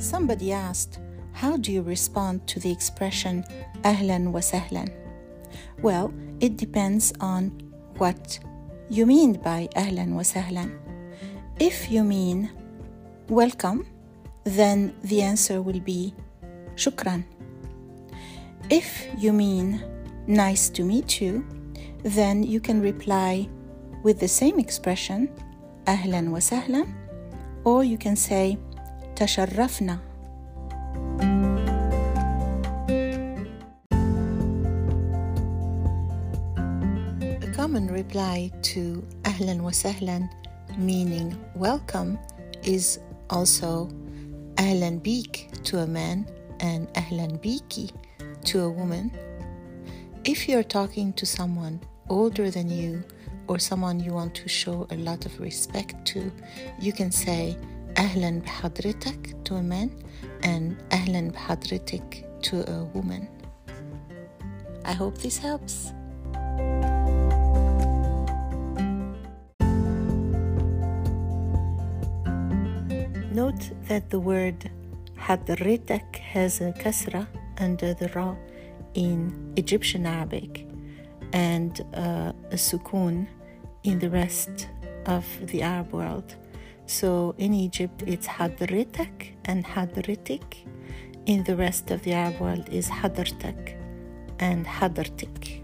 Somebody asked, How do you respond to the expression ahlan wa sahlan? Well, it depends on what you mean by ahlan wa sahlan. If you mean welcome, then the answer will be shukran. If you mean nice to meet you, then you can reply with the same expression ahlan wa sahlan, or you can say تشرفنا A common reply to أهلا وسهلا meaning welcome is also أهلا بيك to a man and أهلا بيكي to a woman. If you're talking to someone older than you or someone you want to show a lot of respect to, you can say أهلا بحضرتك to a man and أهلا بحضرتك to a woman. I hope this helps. Note that the word حضرتك has a kasra under the ra in Egyptian Arabic and uh, a sukun in the rest of the Arab world. So in Egypt, it's hadritak and hadritik. In the rest of the Arab world, is Hadartek and hadartik.